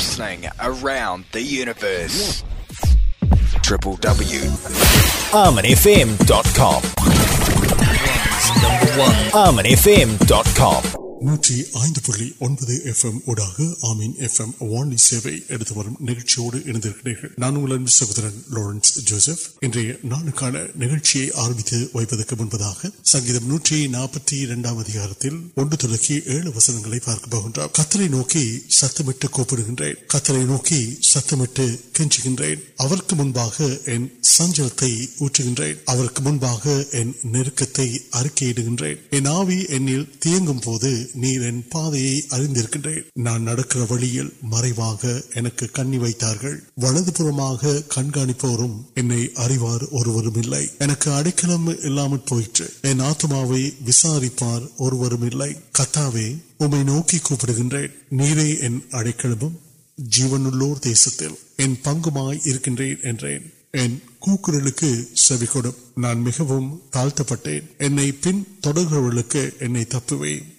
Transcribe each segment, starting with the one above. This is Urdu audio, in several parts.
listening around the universe. www.armanfm.com Number one. armanfm.com நூற்றி ஐந்து புள்ளி ஒன்பது எஃப் எம் ஊடாக ஆமீன் எஃப் எம் வானொலி சேவை எடுத்து வரும் நிகழ்ச்சியோடு இணைந்திருக்கிறீர்கள் நான் உங்கள் அன்பு சகோதரன் லாரன்ஸ் ஜோசப் இன்றைய நாளுக்கான நிகழ்ச்சியை ஆரம்பித்து வைப்பதற்கு முன்பதாக சங்கீதம் நூற்றி நாற்பத்தி இரண்டாம் அதிகாரத்தில் ஒன்று தொடக்கி ஏழு வசனங்களை பார்க்க போகின்றார் கத்தரை நோக்கி சத்தமிட்டு கூப்பிடுகின்றேன் கத்தரை நோக்கி சத்தமிட்டு கெஞ்சுகின்றேன் அவருக்கு முன்பாக என் சஞ்சலத்தை ஊற்றுகின்றேன் அவருக்கு முன்பாக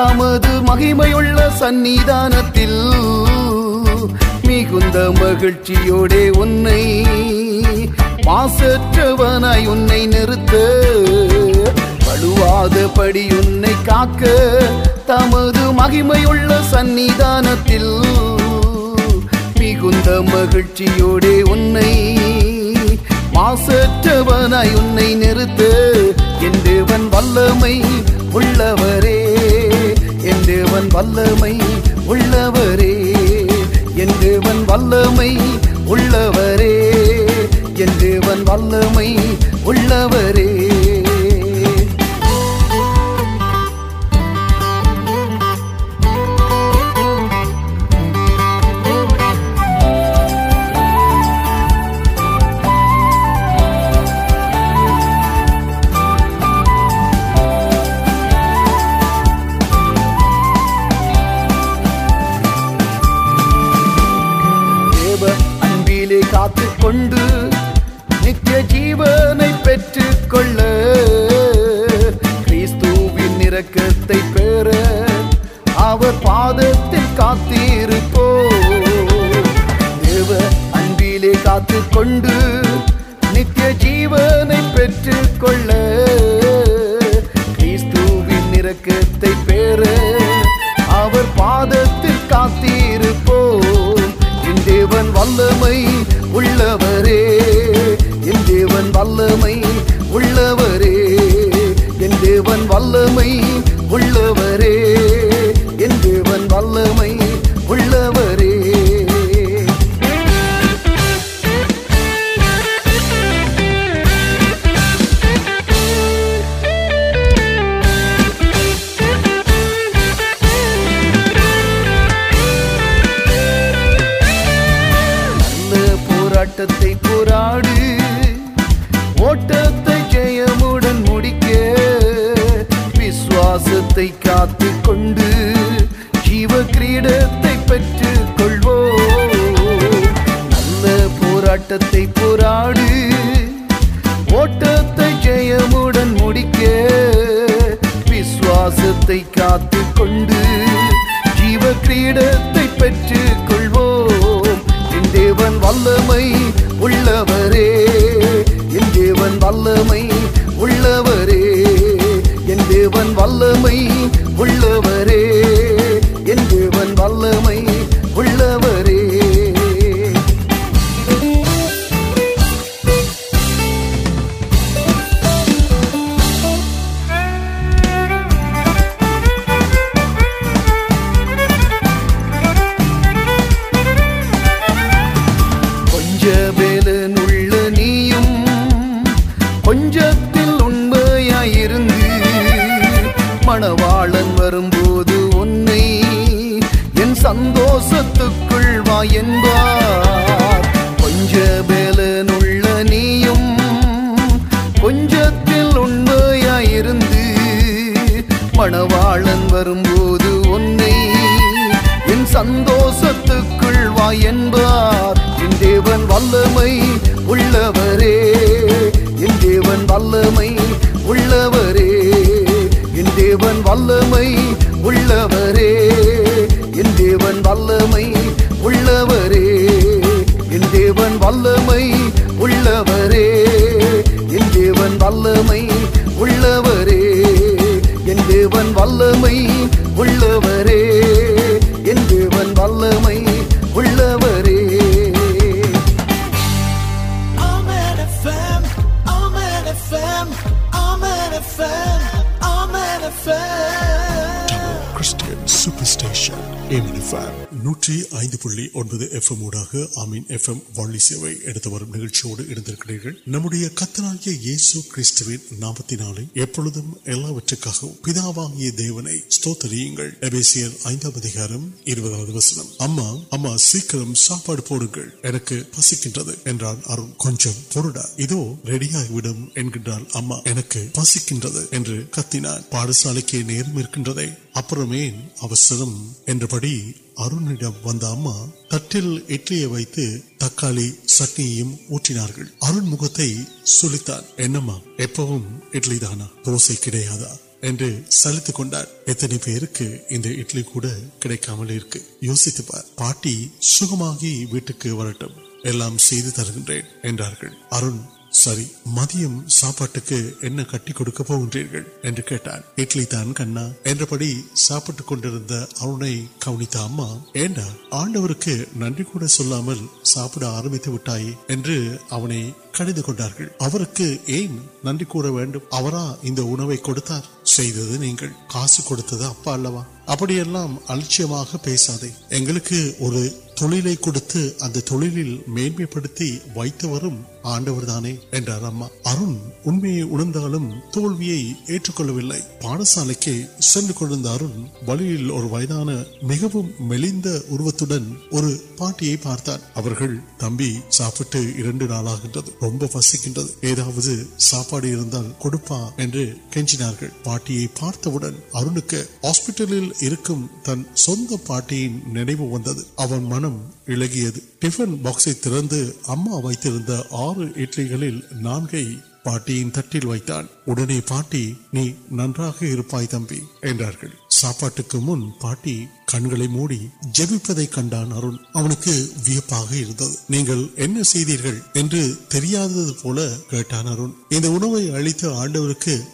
تمد مہیم سن دان مہیچ نوک تمہ مہیم سن دانتی مہیچن اہم نل میں ول میں تبھی ون سند وائر منوال ون سندوائے ول میں ول میں ول میں ول میں وے ان نمبر اما سیکرم ساپا پسند پاڑسال کے نیم اپرمین ارنڈ تٹل اٹلیہ ویت تکالی سٹن مکتان دانا دوسے کھانا سلت اٹلی یوسیت پاٹی سوگی ویٹک ویٹ ترکن சரி மதியம் சாப்பாட்டுக்கு என்ன கட்டி கொடுக்க போகின்றீர்கள் என்று கேட்டான் இட்லி தான் கண்ணா என்றபடி சாப்பிட்டுக் கொண்டிருந்த அவனை கவனித்த அம்மா ஏண்டா ஆண்டவருக்கு நன்றி கூட சொல்லாமல் சாப்பிட ஆரம்பித்து விட்டாயே என்று அவனை கடிந்து கொண்டார்கள் அவருக்கு ஏன் நன்றி கூற வேண்டும் அவரா இந்த உணவை கொடுத்தார் செய்தது நீங்கள் காசு கொடுத்தது அப்பா அல்லவா அப்படியெல்லாம் அலட்சியமாக பேசாதே எங்களுக்கு ஒரு می واقعی اور ساپا پارتہ ہاسپٹل تنٹیاں نن باک وقت آرل گل نئی تٹل وان اڑنے پاٹی ننپائ تمبی ساپاٹ کے من پاٹی کنگل موڑ جب کنڈان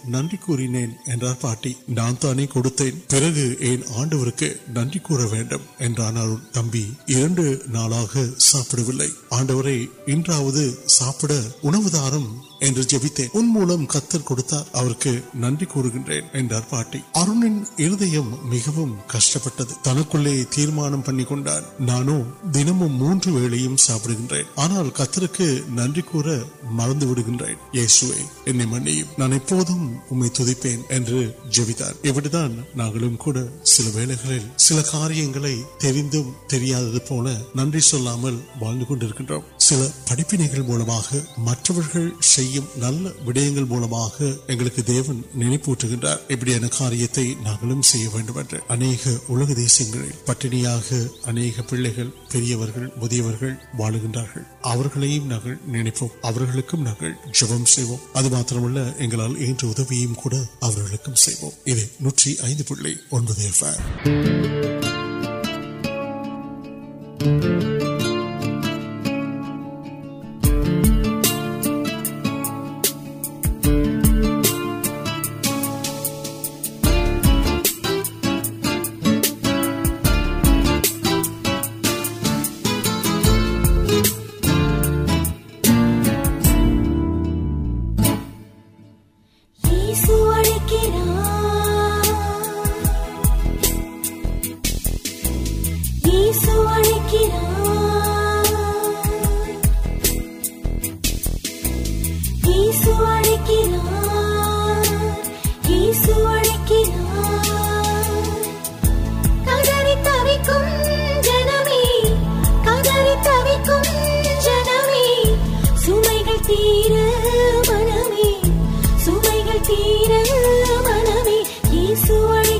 ننری کو پاٹی نان تانے آڈر کے ننری کو تمبی نالا ساپڑے آڈر اناپڑ دار جبتے ان ملک کتر کو ننری کو پاٹی تنکل تیار پڑی نانو دنم موجود ساپڑے آنا کتر کے ننری کو مرد نانپین جبان سل ویل سل کاریہ ننری سلام واقع سل پڑپنے دیون نوٹر پٹنیا جبم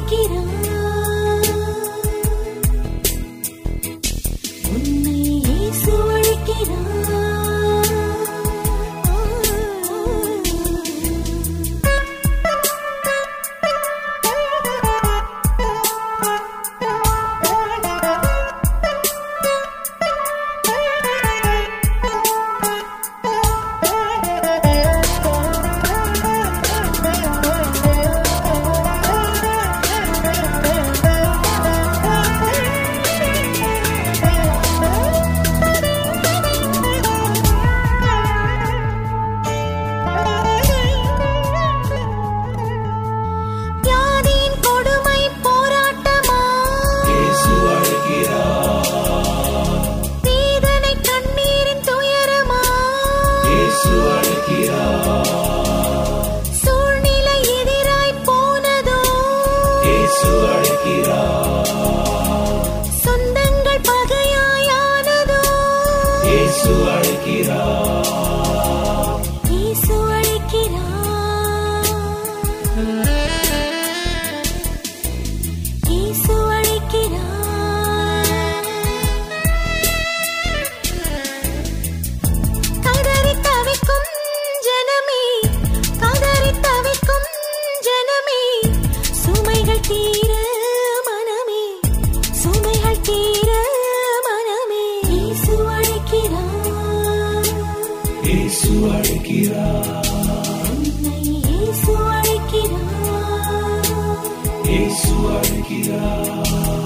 کی sua equidad.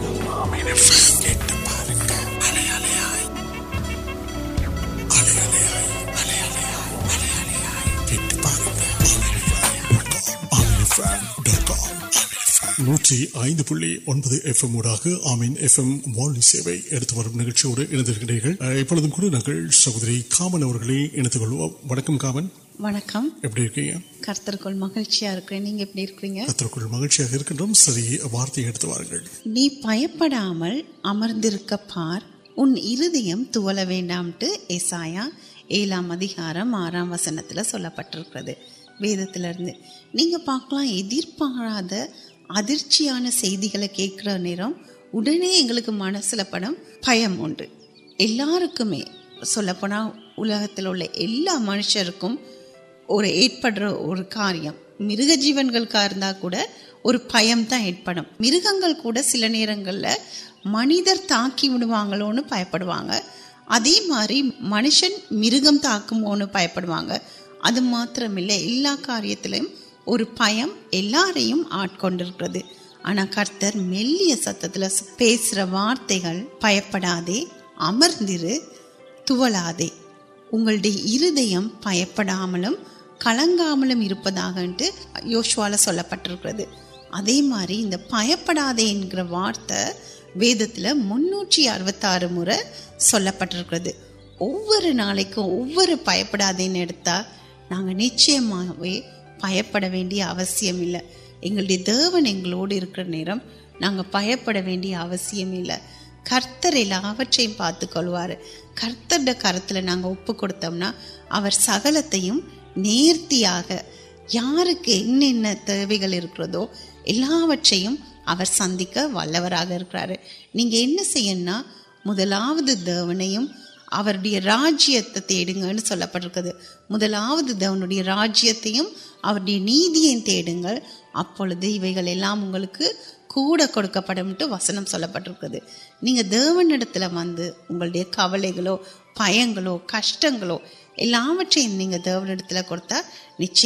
நூற்றி ஐந்து புள்ளி ஒன்பது எஃப் எம் ஊடாக ஆமீன் எஃப் எம் வானொலி சேவை எடுத்து வரும் நிகழ்ச்சியோடு இணைந்திருக்கிறீர்கள் இப்பொழுதும் கூட நாங்கள் சகோதரி காமன் அவர்களை இணைத்துக் கொள்வோம் வணக்கம் காமன் வணக்கம் எப்படி இருக்கீங்க கர்த்தருக்குள் மகிழ்ச்சியா இருக்கேன் நீங்க எப்படி இருக்கீங்க கர்த்தருக்குள் மகிழ்ச்சியாக இருக்கின்றோம் சரி வார்த்தையை எடுத்து வாருங்கள் நீ பயப்படாமல் அமர்ந்திருக்க பார் உன் இருதயம் துவள வேண்டாம்ட்டு ஏசாயா ஏழாம் அதிகாரம் ஆறாம் வசனத்தில் சொல்லப்பட்டிருக்கிறது வேதத்திலிருந்து நீங்கள் பார்க்கலாம் எதிர்பாராத ادرچان کم منسلک پڑھ پیمکے سل پاگل منشرک اور کاریہ مرگ جی کا پیم دور سر ننجر تا کی پہ مار منشن مرگم تاکم پیپنگ ادرم کاریہ اور پیمار آٹک آنا کرتر ملے ستر وارتگل پیپر تعلاد وہ پیپامل کل گوشوال سو پٹکے اے مار پیپاد وارت وید تر نوٹ اروت مرس پٹھے وہ پیپڑے نا نچھ پڑیم دیونگ نا پڑیم کرتروٹ پاتوار کرتر کار تر اپتنا سکلت نارکی دیو ایسا سند واقعہ مدلوت دیو راجیہ تیڑھے سل پٹکے مدلا ہوئی راجیہ نیتیں تیڑھے کوڈ کھڑک پڑھے وسنگ دون وشو ایس ورتا نچ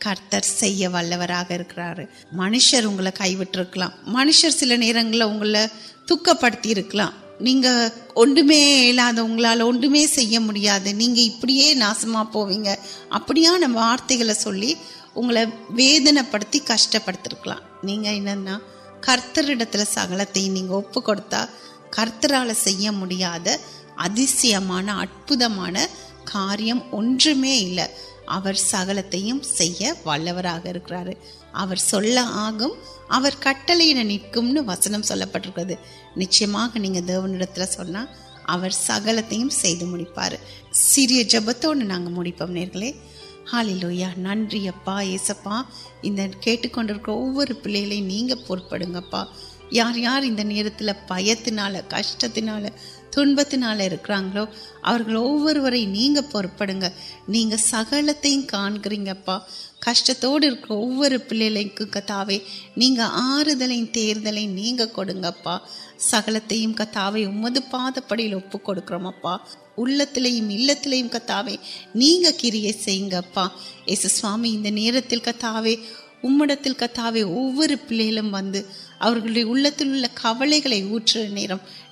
کرت واعکار منشروگ کئی منشر سر نکلواں نہیںم پوی اب وارتگل چلی ویدنے پڑی کشپ نہیں کرتریٹ تو سکل کرتر سے اتنا ادان کارم اِل سکل سی وغیرہ اور کٹین نکم وسنگ نیچے نہیں سن سکلت مار سپت نا ملک ہالو ننیا وہ پہلے نہیں پڑپ یار یار پیتی کشتی تن کر رہوگ سکلت کاپ کشتوڑ پتہ ہوگی آردل تیردیں نہیں سکلت کتا پہ پڑی اپکل کا تا ہوئے کھینگ یس سوی نکلے امتحل کا تیوہر پہلے ویسے اللہ کبل گئے ورک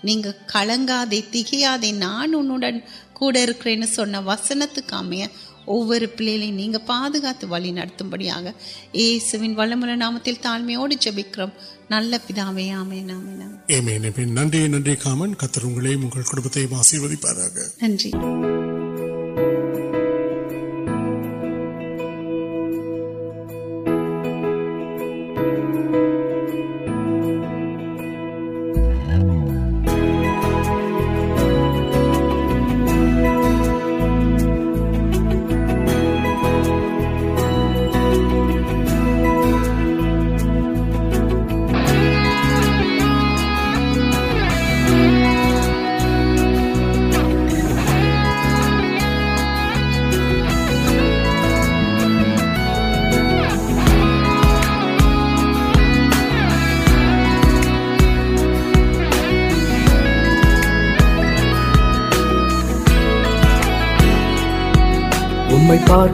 پہ بڑی آگے نام تایا وکرم نل پہ آمین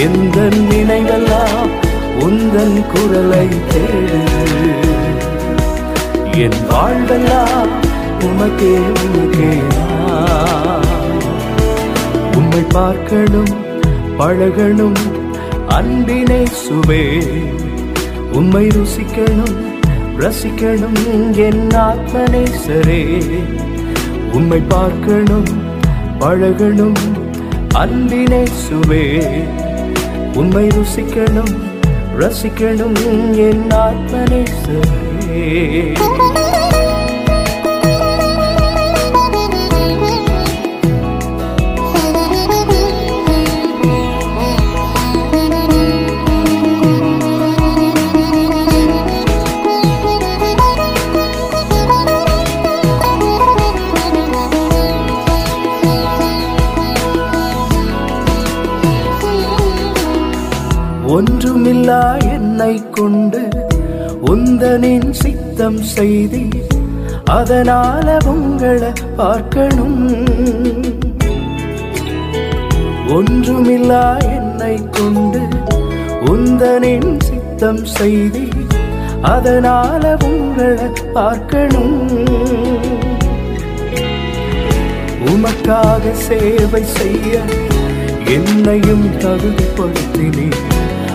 نا پارکے سوکنے سر میں پارک پڑ گئی سو ان میں سم پار سم پار سب یوز پڑتی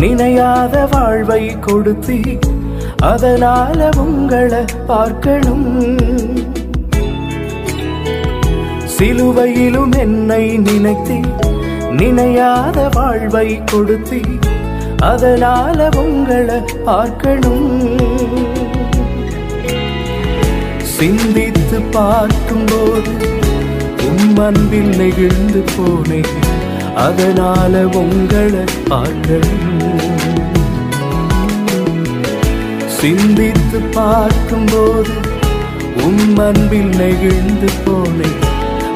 نئی پارک سی نئی پارک سارے منگل پورے ادرال پارک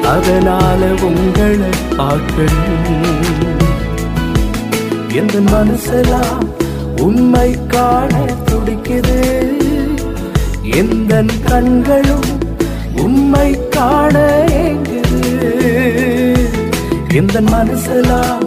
سارے نوال منسلک منسلک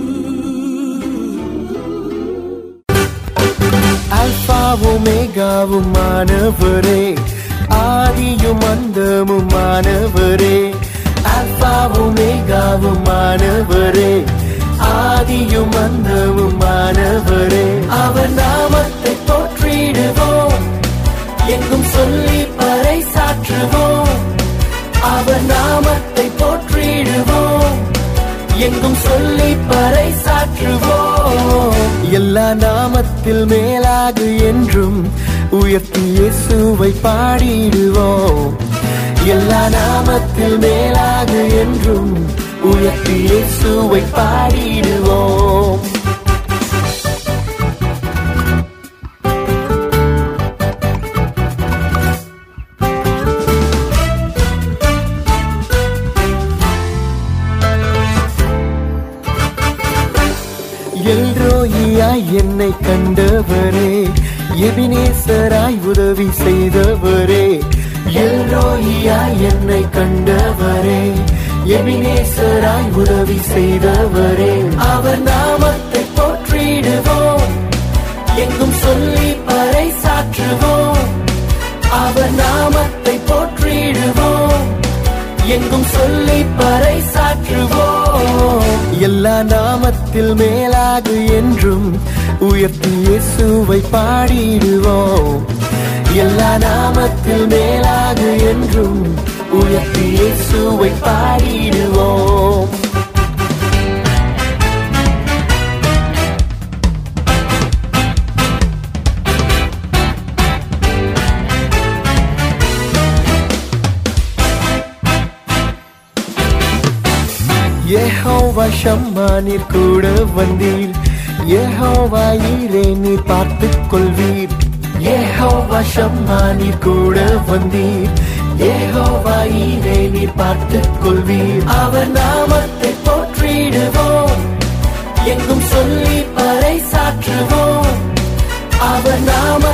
گا مانے آدی مانو رو آدی نام پڑ سا نام تر سا எல்லா நாமத்தில் மேலாகு என்றும் உயர்த்தி இயேசுவை பாடிடுவோம் எல்லா நாமத்தில் نام پار سات نام پار نام پوڑا نام تک میل آئو وشم کو نام پوچھی پار ساٹھ نام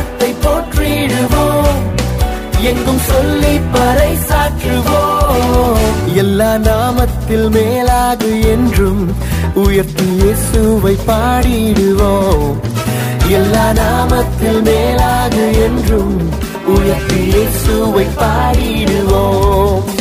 پوچھو نام تی سو پاڑیو نام تک میل آئر پاڑیو